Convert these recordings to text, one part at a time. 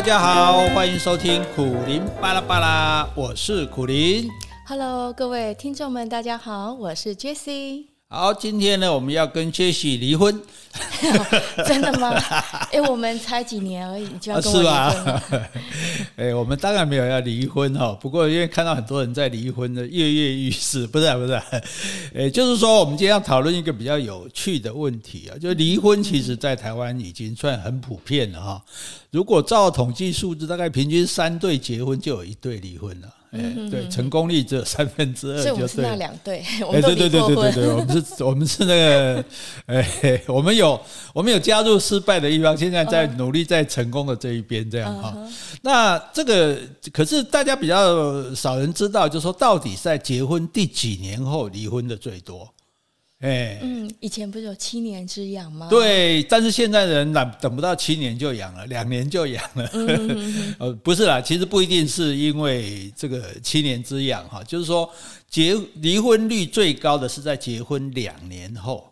大家好，欢迎收听苦林巴拉巴拉，我是苦林。Hello，各位听众们，大家好，我是 Jessie。好，今天呢，我们要跟 Jessie 离婚。真的吗？哎、欸，我们才几年而已，你就要跟我离婚了？啊、是吧？哎、欸，我们当然没有要离婚哈，不过因为看到很多人在离婚的跃跃欲试，不是、啊、不是、啊？哎、欸，就是说，我们今天要讨论一个比较有趣的问题啊，就是离婚，其实在台湾已经算很普遍了哈。如果照统计数字，大概平均三对结婚就有一对离婚了。哎，对，成功率只有三分之二，就是那两对，我们都离过婚。对对对对对对，我们是，我们是那个，哎，我们有，我们有加入失败的一方，现在在努力在成功的这一边，这样哈。那这个可是大家比较少人知道，就是说到底在结婚第几年后离婚的最多？哎，嗯，以前不是有七年之痒吗？对，但是现在人等等不到七年就痒了，两年就痒了。嗯、呃，不是啦，其实不一定是因为这个七年之痒哈，就是说结离婚率最高的是在结婚两年后。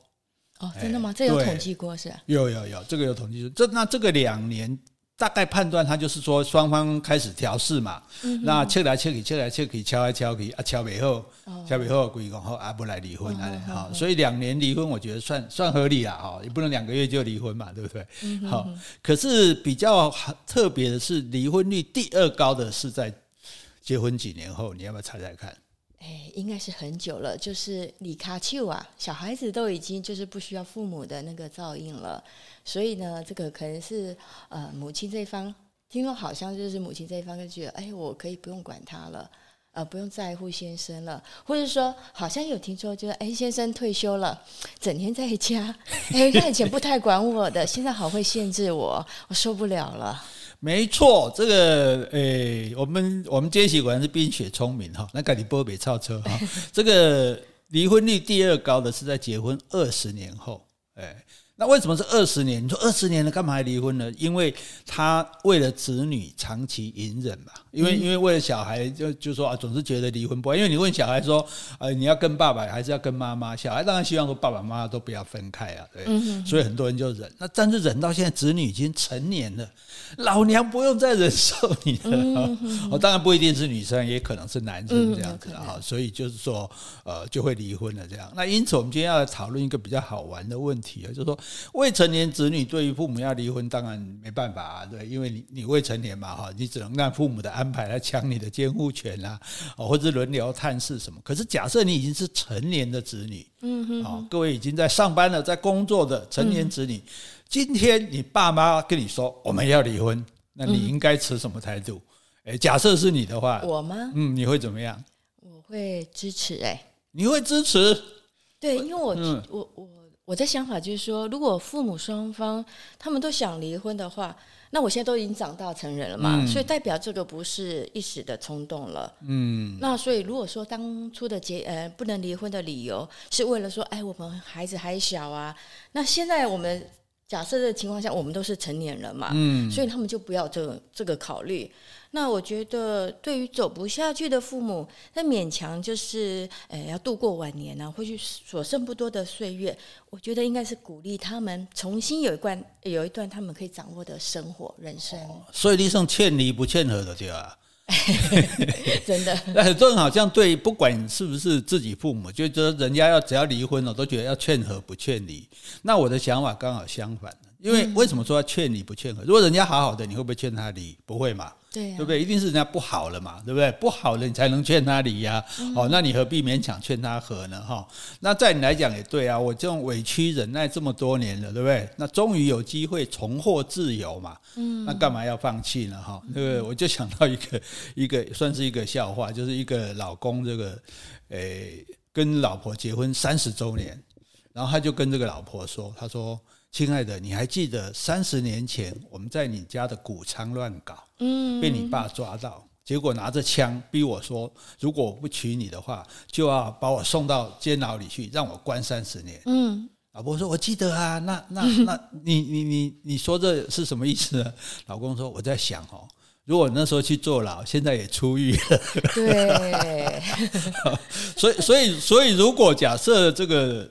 哦，真的吗？这有统计过是？有有有，这个有统计过。这那这个两年。大概判断他就是说双方开始调试嘛，嗯、那切来切去，切来切去，敲来敲去啊，敲尾后，敲尾后，归讲后啊，不来离婚啊，好，所以两年离婚，我觉得算算合理啦，哈，也不能两个月就离婚嘛，对不对？好、可是比较特别的是，离婚率第二高的是在结婚几年后，你要不要猜猜看？哎，应该是很久了，就是李卡丘啊，小孩子都已经就是不需要父母的那个照应了。所以呢，这个可能是呃母亲这一方听说好像就是母亲这一方就觉得，哎，我可以不用管他了，呃，不用在乎先生了，或者说好像有听说，就是哎，先生退休了，整天在家，哎，他以前不太管我的，现在好会限制我，我受不了了。没错，这个诶，我们我们 Jessie 果然是冰雪聪明哈，那赶紧波北超车哈，这个离婚率第二高的是在结婚二十年后，哎。那为什么是二十年？你说二十年了，干嘛还离婚呢？因为他为了子女长期隐忍嘛，因为因为为了小孩就就说啊，总是觉得离婚不好。因为你问小孩说，呃，你要跟爸爸还是要跟妈妈？小孩当然希望说爸爸妈妈都不要分开啊，对。所以很多人就忍。那但是忍到现在，子女已经成年了，老娘不用再忍受你了。哦，当然不一定是女生，也可能是男生这样子啊。所以就是说，呃，就会离婚了这样。那因此，我们今天要来讨论一个比较好玩的问题啊，就是说。未成年子女对于父母要离婚，当然没办法啊，对，因为你你未成年嘛，哈，你只能按父母的安排来抢你的监护权啦啊，或者轮流探视什么。可是假设你已经是成年的子女，嗯哼，啊，各位已经在上班了，在工作的成年子女，今天你爸妈跟你说我们要离婚，那你应该持什么态度？诶，假设是你的话，我吗？嗯，你会怎么样？我会支持，诶，你会支持？对，因为我我我。我的想法就是说，如果父母双方他们都想离婚的话，那我现在都已经长大成人了嘛，嗯、所以代表这个不是一时的冲动了。嗯，那所以如果说当初的结呃不能离婚的理由是为了说，哎，我们孩子还小啊，那现在我们假设的情况下，我们都是成年人嘛，嗯，所以他们就不要这个这个考虑。那我觉得，对于走不下去的父母，那勉强就是，呃，要度过晚年啊，或许所剩不多的岁月，我觉得应该是鼓励他们重新有一段有一段他们可以掌握的生活人生。哦、所以你说劝离不欠和的对吧？真的，那很多人好像对不管是不是自己父母，就觉得人家要只要离婚了，都觉得要劝和不劝离。那我的想法刚好相反，因为为什么说要劝离不劝和？如果人家好好的，你会不会劝他离？不会嘛？对，对不对？一定是人家不好了嘛，对不对？不好了，你才能劝他离呀。哦，那你何必勉强劝他和呢？哈，那在你来讲也对啊。我这种委屈忍耐这么多年了，对不对？那终于有机会重获自由嘛。嗯，那干嘛要放弃呢？哈，对不对我就想到一个一个算是一个笑话，就是一个老公这个诶跟老婆结婚三十周年，然后他就跟这个老婆说，他说。亲爱的，你还记得三十年前我们在你家的谷仓乱搞，嗯，被你爸抓到，结果拿着枪逼我说，如果我不娶你的话，就要把我送到监牢里去，让我关三十年。嗯，老婆说：“我记得啊，那那那你你你你说这是什么意思呢？”老公说：“我在想哦，如果那时候去坐牢，现在也出狱了。对，所以所以所以，如果假设这个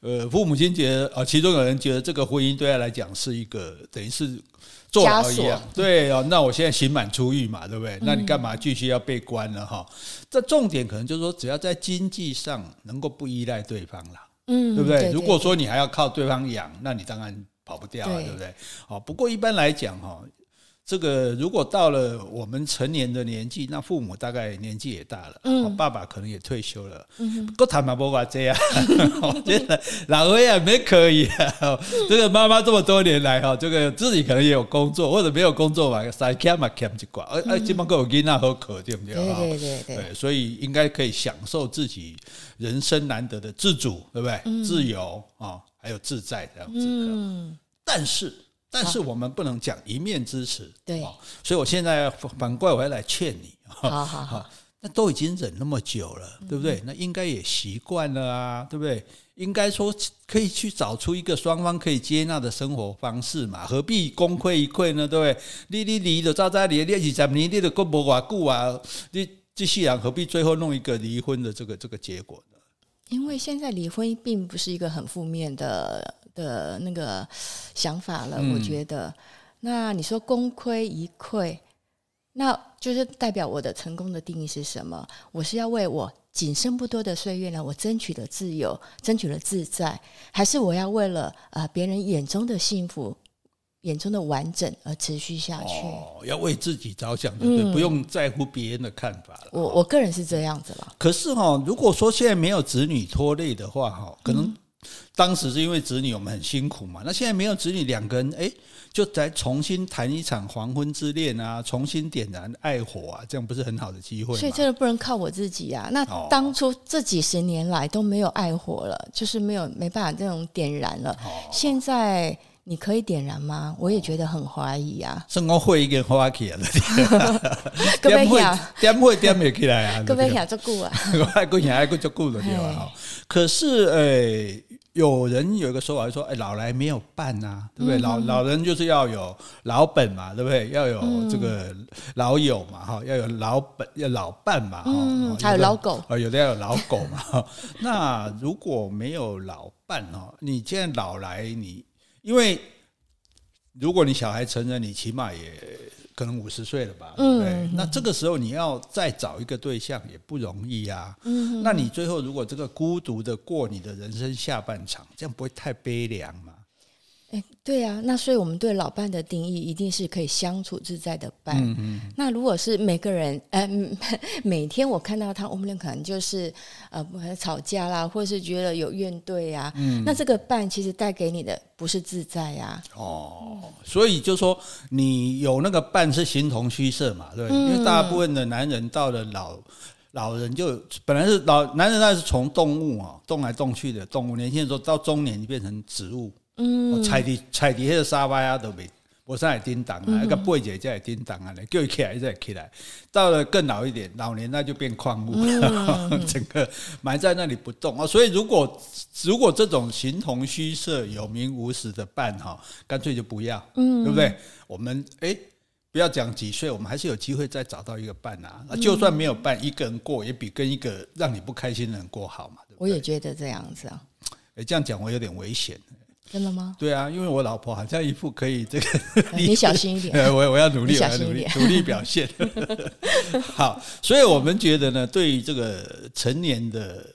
呃父母亲觉得啊，其中有人觉得这个婚姻对他来讲是一个等于是坐牢一样，对哦，那我现在刑满出狱嘛，对不对？那你干嘛继续要被关了哈？这重点可能就是说，只要在经济上能够不依赖对方啦，嗯，对不对？如果说你还要靠对方养，那你当然跑不掉了，对不对？好，不过一般来讲哈。这个如果到了我们成年的年纪，那父母大概年纪也大了，嗯，爸爸可能也退休了，嗯，够坦白不话这样，我觉得老二也没可以啊。这个妈妈这么多年来哈，这个自己可能也有工作或者没有工作嘛，塞欠嘛欠一挂，而而基本上有囡仔好可，对不对？对对对对，所以应该可以享受自己人生难得的自主，对不对？自由啊，还有自在这样子。嗯，但是。但是我们不能讲一面之词，对，所以我现在反过来我要来劝你，好好好，那都已经忍那么久了，对不对？那应该也习惯了啊，对不对？应该说可以去找出一个双方可以接纳的生活方式嘛，何必功亏一篑呢？对不对？你你离了，照在离，你二十年你都过不寡固啊，你这些人何必最后弄一个离婚的这个这个结果呢？因为现在离婚并不是一个很负面的。的那个想法了，我觉得。嗯、那你说功亏一篑，那就是代表我的成功的定义是什么？我是要为我仅剩不多的岁月呢，我争取了自由，争取了自在，还是我要为了啊、呃、别人眼中的幸福、眼中的完整而持续下去？哦，要为自己着想，对不对？嗯、不用在乎别人的看法了。我我个人是这样子了。可是哈、哦，如果说现在没有子女拖累的话，哈，可能、嗯。当时是因为子女我们很辛苦嘛，那现在没有子女，两个人哎，就再重新谈一场黄昏之恋啊，重新点燃爱火啊，这样不是很好的机会？所以真的不能靠我自己啊。那当初这几十年来都没有爱火了，就是没有没办法这种点燃了。现在你可以点燃吗？我也觉得很怀疑啊。生活会一个花起来了，点会点会点没起来啊？各位想做顾啊？爱顾想爱顾就顾的对吧？可是，诶，有人有一个说法说，哎，老来没有伴呐、啊，对不对？老老人就是要有老本嘛，对不对？要有这个老友嘛，哈，要有老本，要老伴嘛，哈，还有老狗，啊有的要有老狗嘛。那如果没有老伴哦，你现在老来，你因为如果你小孩成人，你起码也。可能五十岁了吧，对不对？嗯、那这个时候你要再找一个对象也不容易啊。嗯、那你最后如果这个孤独的过你的人生下半场，这样不会太悲凉吗？哎，对呀、啊，那所以我们对老伴的定义一定是可以相处自在的伴。嗯嗯。那如果是每个人，呃，每天我看到他，我们可能就是呃吵架啦，或者是觉得有怨怼啊。嗯。那这个伴其实带给你的不是自在呀、啊。哦，所以就说你有那个伴是形同虚设嘛，对，嗯、因为大部分的男人到了老老人就本来是老男人，那是从动物啊动来动去的动物，年轻的时候到中年就变成植物。嗯，踩地踩地，那个沙发啊都没，我上来叮当啊，那个背姐在叮当啊，叫起来再起来。到了更老一点，老年那就变矿物，嗯、整个埋在那里不动啊。所以如果如果这种形同虚设、有名无实的伴哈，干脆就不要，嗯，对不对？我们哎、欸，不要讲几岁，我们还是有机会再找到一个伴啊。就算没有伴，一个人过也比跟一个让你不开心的人过好嘛。对不对？我也觉得这样子啊。哎、欸，这样讲我有点危险。真的吗？对啊，因为我老婆好像一副可以这个，你小心一点。我我要努力，我要努力，努力表现。好，所以我们觉得呢，对于这个成年的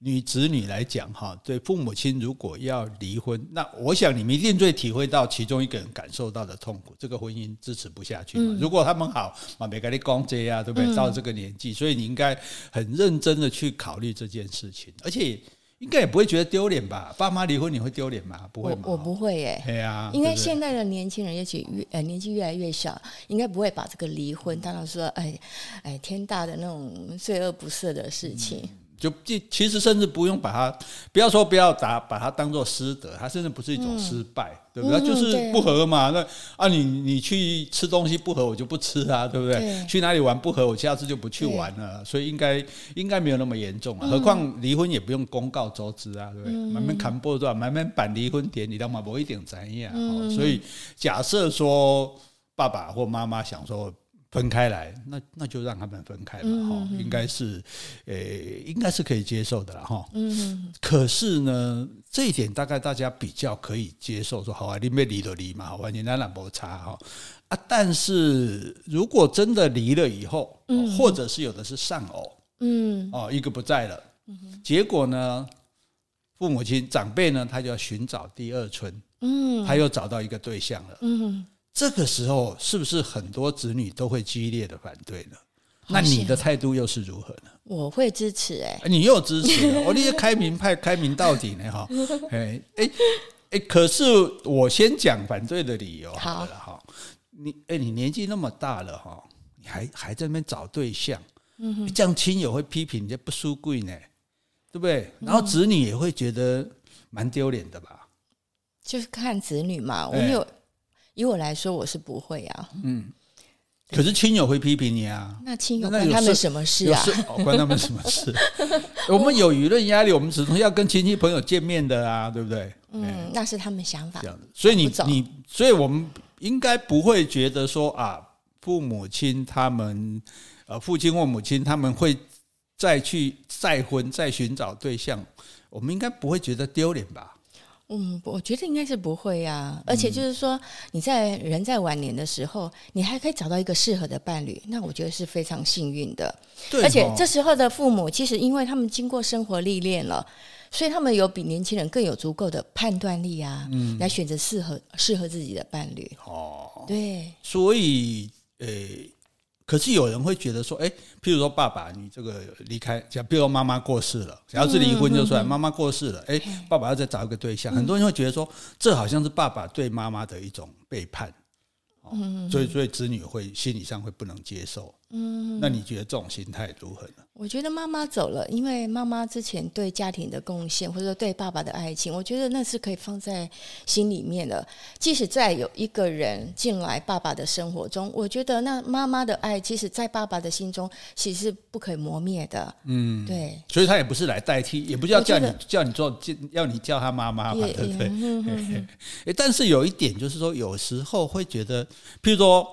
女子女来讲，哈，对父母亲如果要离婚，那我想你们一定最体会到其中一个人感受到的痛苦，这个婚姻支持不下去嘛。嗯、如果他们好，嘛没跟你讲这呀，对不对？到这个年纪，所以你应该很认真的去考虑这件事情，而且。应该也不会觉得丢脸吧？爸妈离婚你会丢脸吗？不会吗？我，我不会耶。对啊，因为现在的年轻人，也许越呃年纪越来越小，应该不会把这个离婚当成说哎哎天大的那种罪恶不赦的事情。嗯就其实甚至不用把它，不要说不要打，把它当做失德，它甚至不是一种失败，嗯、对不对？嗯、就是不合嘛。那啊你，你你去吃东西不合，我就不吃啊，对不对？对去哪里玩不合，我下次就不去玩了。所以应该应该没有那么严重啊。何况离婚也不用公告周知啊，对不对？慢慢看报纸，慢慢办离婚典礼，他嘛不一定怎样。嗯、所以假设说爸爸或妈妈想说。分开来，那那就让他们分开了，哈、嗯，应该是，呃、欸，应该是可以接受的了，哈。嗯。可是呢，这一点大概大家比较可以接受，说好啊，你没离就离嘛，好吧，你那那没差哈。啊，但是如果真的离了以后，嗯，或者是有的是丧偶，嗯，哦，一个不在了，嗯，结果呢，父母亲长辈呢，他就要寻找第二春，嗯，他又找到一个对象了，嗯。这个时候是不是很多子女都会激烈的反对呢？那你的态度又是如何呢？我会支持哎、欸，你又支持，我 那些开明派开明到底呢哈？哎哎哎，可是我先讲反对的理由好了哈。你哎，你年纪那么大了哈，你还还在那边找对象，嗯，这样亲友会批评你这不书贵呢，对不对？然后子女也会觉得蛮丢脸的吧？就是看子女嘛，我有。以我来说，我是不会啊。嗯，可是亲友会批评你啊。那亲友关他们什么事啊？哦，关他们什么事？我们有舆论压力，我们始终要跟亲戚朋友见面的啊，对不对？嗯，那是他们想法。这样子，所以你你，所以我们应该不会觉得说啊，父母亲他们呃，父亲或母亲他们会再去再婚再寻找对象，我们应该不会觉得丢脸吧？嗯，我觉得应该是不会呀、啊。而且就是说，你在人在晚年的时候，你还可以找到一个适合的伴侣，那我觉得是非常幸运的。对哦、而且这时候的父母，其实因为他们经过生活历练了，所以他们有比年轻人更有足够的判断力啊，嗯，来选择适合适合自己的伴侣。哦，对，所以，呃。可是有人会觉得说，哎，譬如说爸爸，你这个离开，像比如说妈妈过世了，只要是离婚就算，妈妈过世了，哎，爸爸要再找一个对象，很多人会觉得说，这好像是爸爸对妈妈的一种背叛，所以所以子女会心理上会不能接受。嗯，那你觉得这种心态如何呢？我觉得妈妈走了，因为妈妈之前对家庭的贡献，或者说对爸爸的爱情，我觉得那是可以放在心里面的。即使再有一个人进来爸爸的生活中，我觉得那妈妈的爱，即使在爸爸的心中，其实是不可以磨灭的。嗯，对。所以他也不是来代替，也不叫叫你叫你做，要你叫他妈妈嘛，对不对？哎，但是有一点就是说，有时候会觉得，譬如说。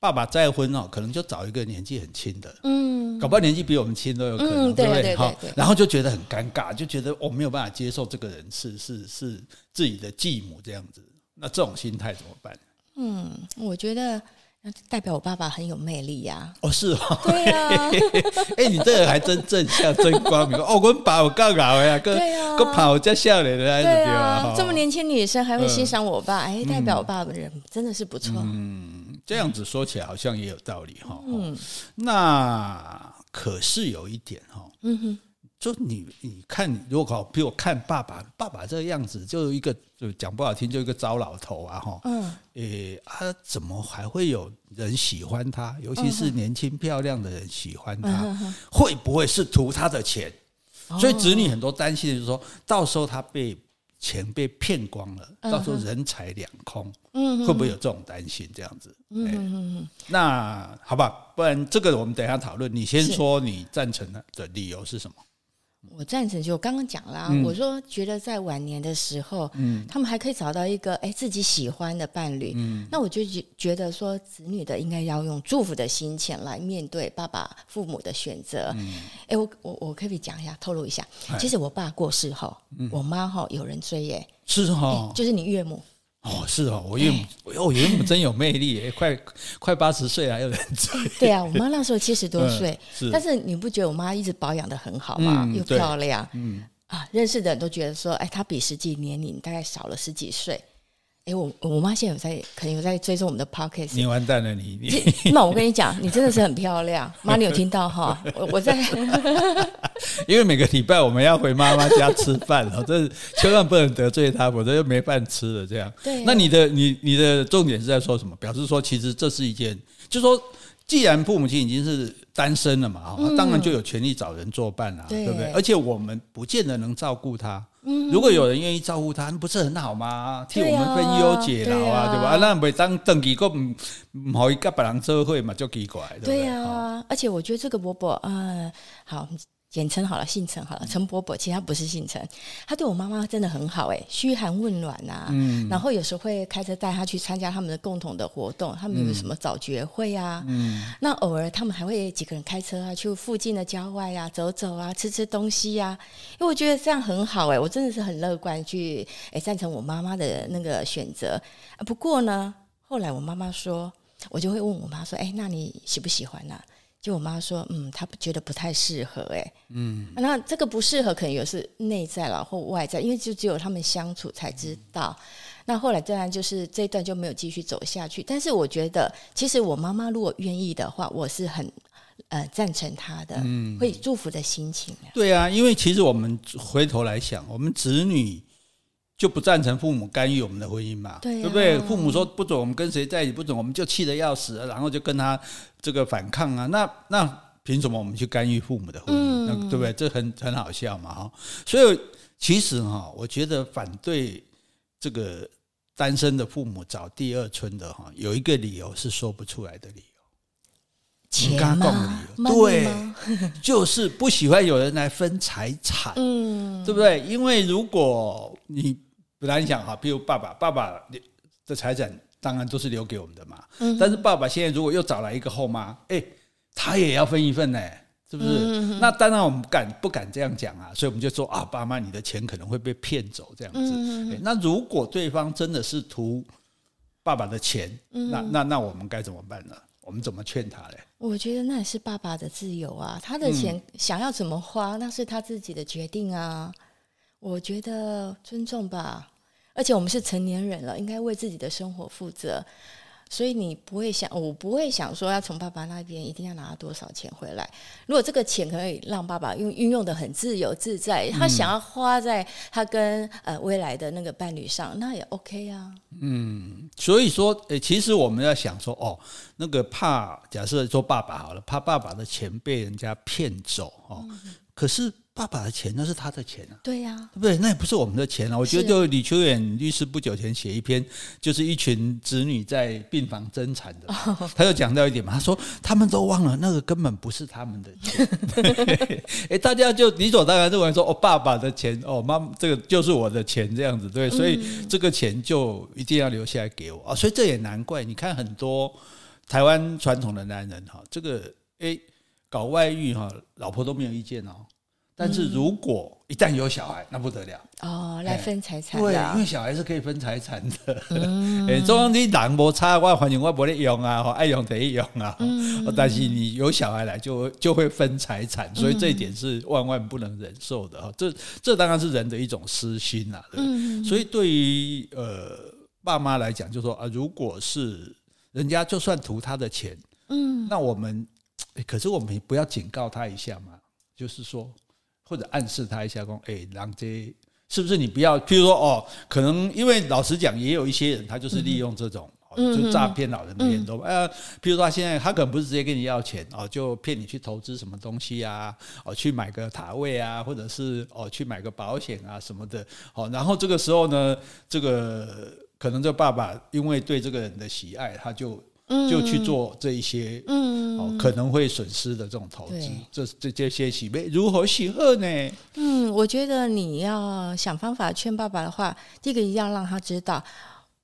爸爸再婚哦，可能就找一个年纪很轻的，嗯，搞不好年纪比我们轻都有可能，对不对？好，然后就觉得很尴尬，就觉得我没有办法接受这个人是是是自己的继母这样子，那这种心态怎么办？嗯，我觉得代表我爸爸很有魅力呀。哦，是哦，对呀。哎，你这个还真正向，真光明哦。我爸我告搞呀，跟跟跑家笑脸的，对啊，这么年轻女生还会欣赏我爸，哎，代表我爸的人真的是不错。嗯。这样子说起来好像也有道理哈。嗯，那可是有一点哈。嗯哼，就你你看，如果比我看爸爸，爸爸这个样子，就一个就讲不好听，就一个糟老头啊哈。嗯。诶，他怎么还会有人喜欢他？尤其是年轻漂亮的人喜欢他，会不会是图他的钱？所以子女很多担心的就是说，到时候他被。钱被骗光了，到时候人财两空，嗯，会不会有这种担心？这样子，嗯嗯，那好吧，不然这个我们等一下讨论。你先说你赞成的的理由是什么？我赞成，就我刚刚讲啦，我说觉得在晚年的时候，嗯，他们还可以找到一个哎自己喜欢的伴侣，嗯，那我就觉觉得说，子女的应该要用祝福的心情来面对爸爸父母的选择。嗯，哎，我我我可以讲一下，透露一下，其实我爸过世后，我妈哈有人追耶，是哈，就是你岳母。哦，是哦，我岳母，我岳母真有魅力，快快八十岁还有人追。对啊，我妈 那时候七十多岁，但是你不觉得我妈一直保养的很好吗？又漂亮，嗯啊，认识的人都觉得说，哎，她比实际年龄大概少了十几岁。哎，我我妈现在有在，可能有在追踪我们的 podcast。你完蛋了，你你。那我跟你讲，你真的是很漂亮，妈，你有听到哈？我我在。因为每个礼拜我们要回妈妈家吃饭，哦，这千万不能得罪她，否则就没饭吃了。这样。对。那你的你你的重点是在说什么？表示说，其实这是一件，就是说，既然父母亲已经是单身了嘛，哈，当然就有权利找人作伴啊，对不对？而且我们不见得能照顾他。如果有人愿意照顾他，那不是很好吗？替我们分忧解劳啊，对吧？那每当等几个唔唔好一个别人做会嘛，就奇怪。对呀，而且我觉得这个伯伯，嗯，好，简称好了，姓陈好了，陈伯伯，其实他不是姓陈，他对我妈妈真的很好，哎，嘘寒问暖啊，嗯，然后有时候会开车带他去参加他们的共同的活动，他们有什么早觉会啊，嗯，那偶尔他们还会几个人开车啊，去附近的郊外啊走走啊，吃吃东西啊，因为我觉得这样很好，哎，我真的是很乐观去哎赞成我妈妈的那个选择，不过呢，后来我妈妈说，我就会问我妈说，哎，那你喜不喜欢呢？就我妈说，嗯，她觉得不太适合，哎，嗯，那这个不适合可能有是内在了或外在，因为就只有他们相处才知道。嗯、那后来当然就是这一段就没有继续走下去。但是我觉得，其实我妈妈如果愿意的话，我是很呃赞成她的，嗯，会祝福的心情。对啊，因为其实我们回头来想，我们子女。就不赞成父母干预我们的婚姻嘛，对，啊、对不对？父母说不准我们跟谁在一起，不准我们就气得要死，然后就跟他这个反抗啊。那那凭什么我们去干预父母的婚姻？嗯、那对不对？这很很好笑嘛，哈。所以其实哈，我觉得反对这个单身的父母找第二春的哈，有一个理由是说不出来的理由。钱吗？对，就是不喜欢有人来分财产，嗯，对不对？因为如果你本来想哈，比如爸爸，爸爸的财产当然都是留给我们的嘛。嗯、但是爸爸现在如果又找来一个后妈，哎，他也要分一份呢，是不是？那当然我们敢不敢这样讲啊，所以我们就说啊，爸妈，你的钱可能会被骗走这样子。那如果对方真的是图爸爸的钱，嗯、那那那我们该怎么办呢？我们怎么劝他嘞？我觉得那也是爸爸的自由啊，他的钱想要怎么花，嗯、那是他自己的决定啊。我觉得尊重吧，而且我们是成年人了，应该为自己的生活负责。所以你不会想，我不会想说要从爸爸那边一定要拿多少钱回来。如果这个钱可以让爸爸用运用的很自由自在，他想要花在他跟呃未来的那个伴侣上，那也 OK 啊。嗯，所以说，诶，其实我们要想说，哦，那个怕，假设做爸爸好了，怕爸爸的钱被人家骗走哦，嗯、可是。爸爸的钱那是他的钱啊，对呀、啊，对不对？那也不是我们的钱啊。我觉得就李秋远律师不久前写一篇，就是一群子女在病房争产的，哦、他就讲到一点嘛，他说他们都忘了那个根本不是他们的钱，哎，大家就理所当然认为说哦，爸爸的钱哦，妈这个就是我的钱这样子，对，所以这个钱就一定要留下来给我啊。所以这也难怪，你看很多台湾传统的男人哈，这个哎搞外遇哈，老婆都没有意见哦。但是如果一旦有小孩，那不得了哦，来分财产。对，因为小孩是可以分财产的。嗯，中央的人无差，我反正我不得用啊，爱用得用啊。嗯，但是你有小孩来，就就会分财产，所以这一点是万万不能忍受的啊。这这当然是人的一种私心呐。嗯，所以对于呃爸妈来讲，就说啊，如果是人家就算图他的钱，嗯，那我们可是我们不要警告他一下嘛，就是说。或者暗示他一下，说：“哎，郎这是不是你不要？譬如说，哦，可能因为老实讲，也有一些人，他就是利用这种，嗯、就诈骗老人的很多。呃，譬如说，他现在他可能不是直接跟你要钱哦，就骗你去投资什么东西啊，哦，去买个塔位啊，或者是哦，去买个保险啊什么的。哦，然后这个时候呢，这个可能这爸爸因为对这个人的喜爱，他就。”就去做这一些，嗯，哦，可能会损失的这种投资，这这这些喜悲如何喜贺呢？嗯，我觉得你要想方法劝爸爸的话，第一个一定要让他知道，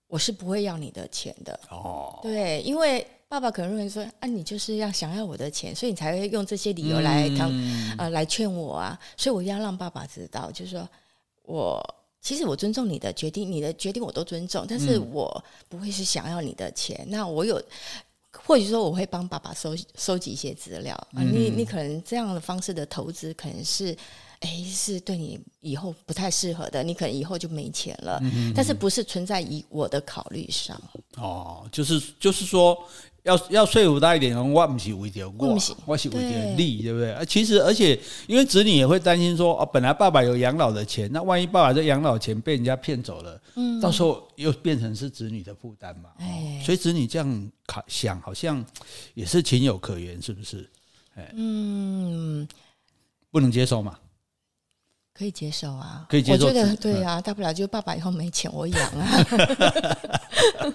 我是不会要你的钱的。哦，对，因为爸爸可能认为说，啊，你就是要想要我的钱，所以你才会用这些理由来谈，嗯、呃，来劝我啊。所以我一定要让爸爸知道，就是说我。其实我尊重你的决定，你的决定我都尊重，但是我不会是想要你的钱。嗯、那我有，或许说我会帮爸爸收收集一些资料啊。嗯、你你可能这样的方式的投资，可能是，哎，是对你以后不太适合的。你可能以后就没钱了。但是不是存在于我的考虑上？哦，就是就是说。要要说服他一点，我不是为着我，我是为着利，对不对？啊，其实而且，因为子女也会担心说，哦，本来爸爸有养老的钱，那万一爸爸这养老钱被人家骗走了，嗯，到时候又变成是子女的负担嘛。哎，所以子女这样考想，好像也是情有可原，是不是？哎，嗯，不能接受嘛。可以接受啊，可以接受。我觉得对啊，大不了就爸爸以后没钱我养啊。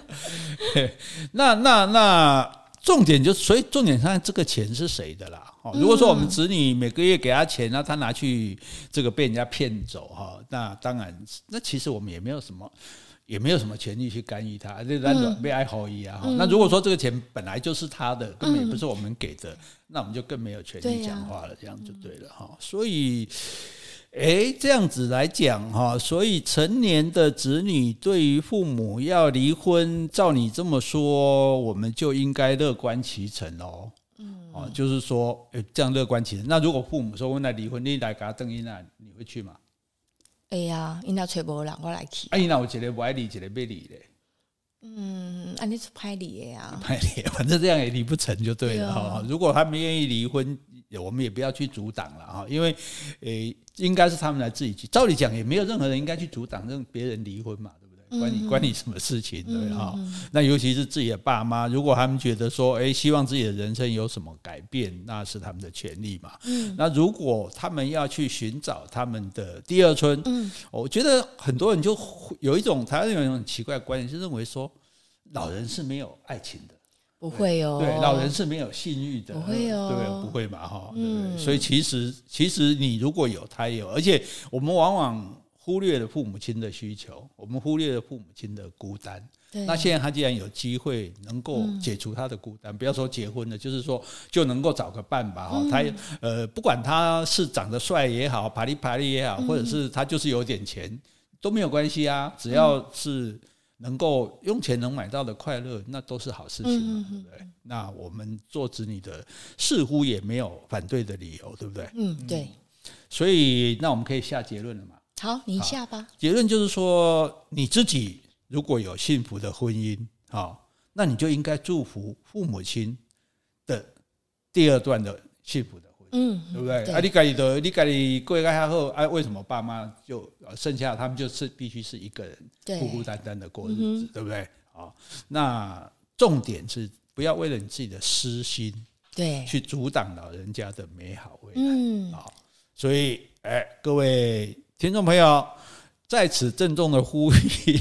那那那重点就所以重点上这个钱是谁的啦？哦，如果说我们子女每个月给他钱，那他拿去这个被人家骗走哈，那当然，那其实我们也没有什么。也没有什么权利去干预他，这单子被爱好意啊。那如果说这个钱本来就是他的，根本也不是我们给的，那我们就更没有权利讲话了，这样就对了哈。所以，诶，这样子来讲哈，所以成年的子女对于父母要离婚，照你这么说，我们就应该乐观其成哦。嗯，哦，就是说，诶，这样乐观其成。那如果父母说我来离婚，你来给他登记那，你会去吗？哎呀，因那揣无人，我来去。啊，因那有一个不爱离，一个要离嘞。嗯，啊，你是拍离的呀？拍离，反正这样也离不成就对了哈。如果他们愿意离婚，我们也不要去阻挡了哈。因为，诶，应该是他们来自己去。照理讲，也没有任何人应该去阻挡让别人离婚嘛。对不对关你关你什么事情对哈？那尤其是自己的爸妈，如果他们觉得说，诶，希望自己的人生有什么改变，那是他们的权利嘛。那如果他们要去寻找他们的第二春，我觉得很多人就有一种台湾有一种很奇怪的观念，就认为说，老人是没有爱情的，不会哦。对，老人是没有性欲的，不会哦。对，不会嘛哈。嗯。所以其实其实你如果有，他也有，而且我们往往。忽略了父母亲的需求，我们忽略了父母亲的孤单。对那现在他既然有机会能够解除他的孤单，嗯、不要说结婚了，就是说就能够找个伴吧。哈、嗯，他呃，不管他是长得帅也好，爬里爬里也好，或者是他就是有点钱都没有关系啊。只要是能够用钱能买到的快乐，那都是好事情，嗯、对不对？那我们做子女的似乎也没有反对的理由，对不对？嗯，对。所以那我们可以下结论了嘛？好，你下吧。结论就是说，你自己如果有幸福的婚姻，好，那你就应该祝福父母亲的第二段的幸福的嗯，对不对？对啊，你家里的，你家里过得还好，啊，为什么爸妈就剩下他们就是必须是一个人孤孤单单的过日子，对，对不对？啊，那重点是不要为了你自己的私心，对，去阻挡老人家的美好未来，嗯，好，所以，哎，各位。听众朋友，在此郑重的呼吁：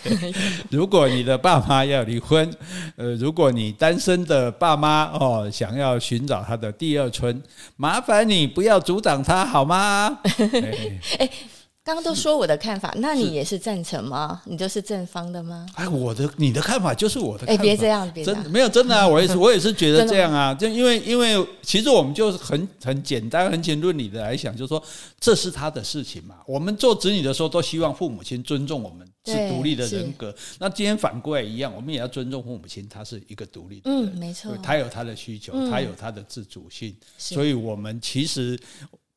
如果你的爸妈要离婚，呃，如果你单身的爸妈哦想要寻找他的第二春，麻烦你不要阻挡他，好吗？欸 刚刚都说我的看法，那你也是赞成吗？你就是正方的吗？哎，我的你的看法就是我的看法。哎，别这样，别真没有真的啊！我也是，我也是觉得这样啊。就因为因为其实我们就是很很简单、很简论理的来想，就是说这是他的事情嘛。我们做子女的时候都希望父母亲尊重我们是独立的人格。那今天反过来一样，我们也要尊重父母亲，他是一个独立的人。嗯，没错，他有他的需求，他有他的自主性，所以我们其实。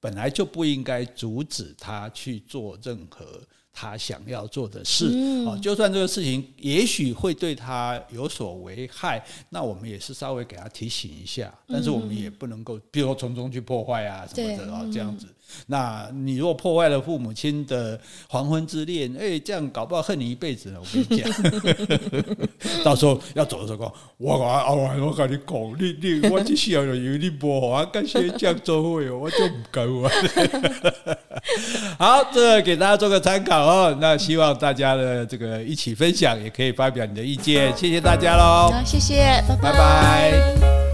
本来就不应该阻止他去做任何他想要做的事，啊，就算这个事情也许会对他有所危害，那我们也是稍微给他提醒一下，但是我们也不能够，比如说从中去破坏啊什么的啊，这样子。那你如果破坏了父母亲的黄昏之恋，哎，这样搞不好恨你一辈子了。我跟你讲，到时候要走的时候讲，我我我我跟你讲，你你我只需要有你不好，感谢这样做会，我就不敢玩。好，这个给大家做个参考哦。那希望大家的这个一起分享，也可以发表你的意见。谢谢大家喽。好，谢谢，拜拜。拜拜。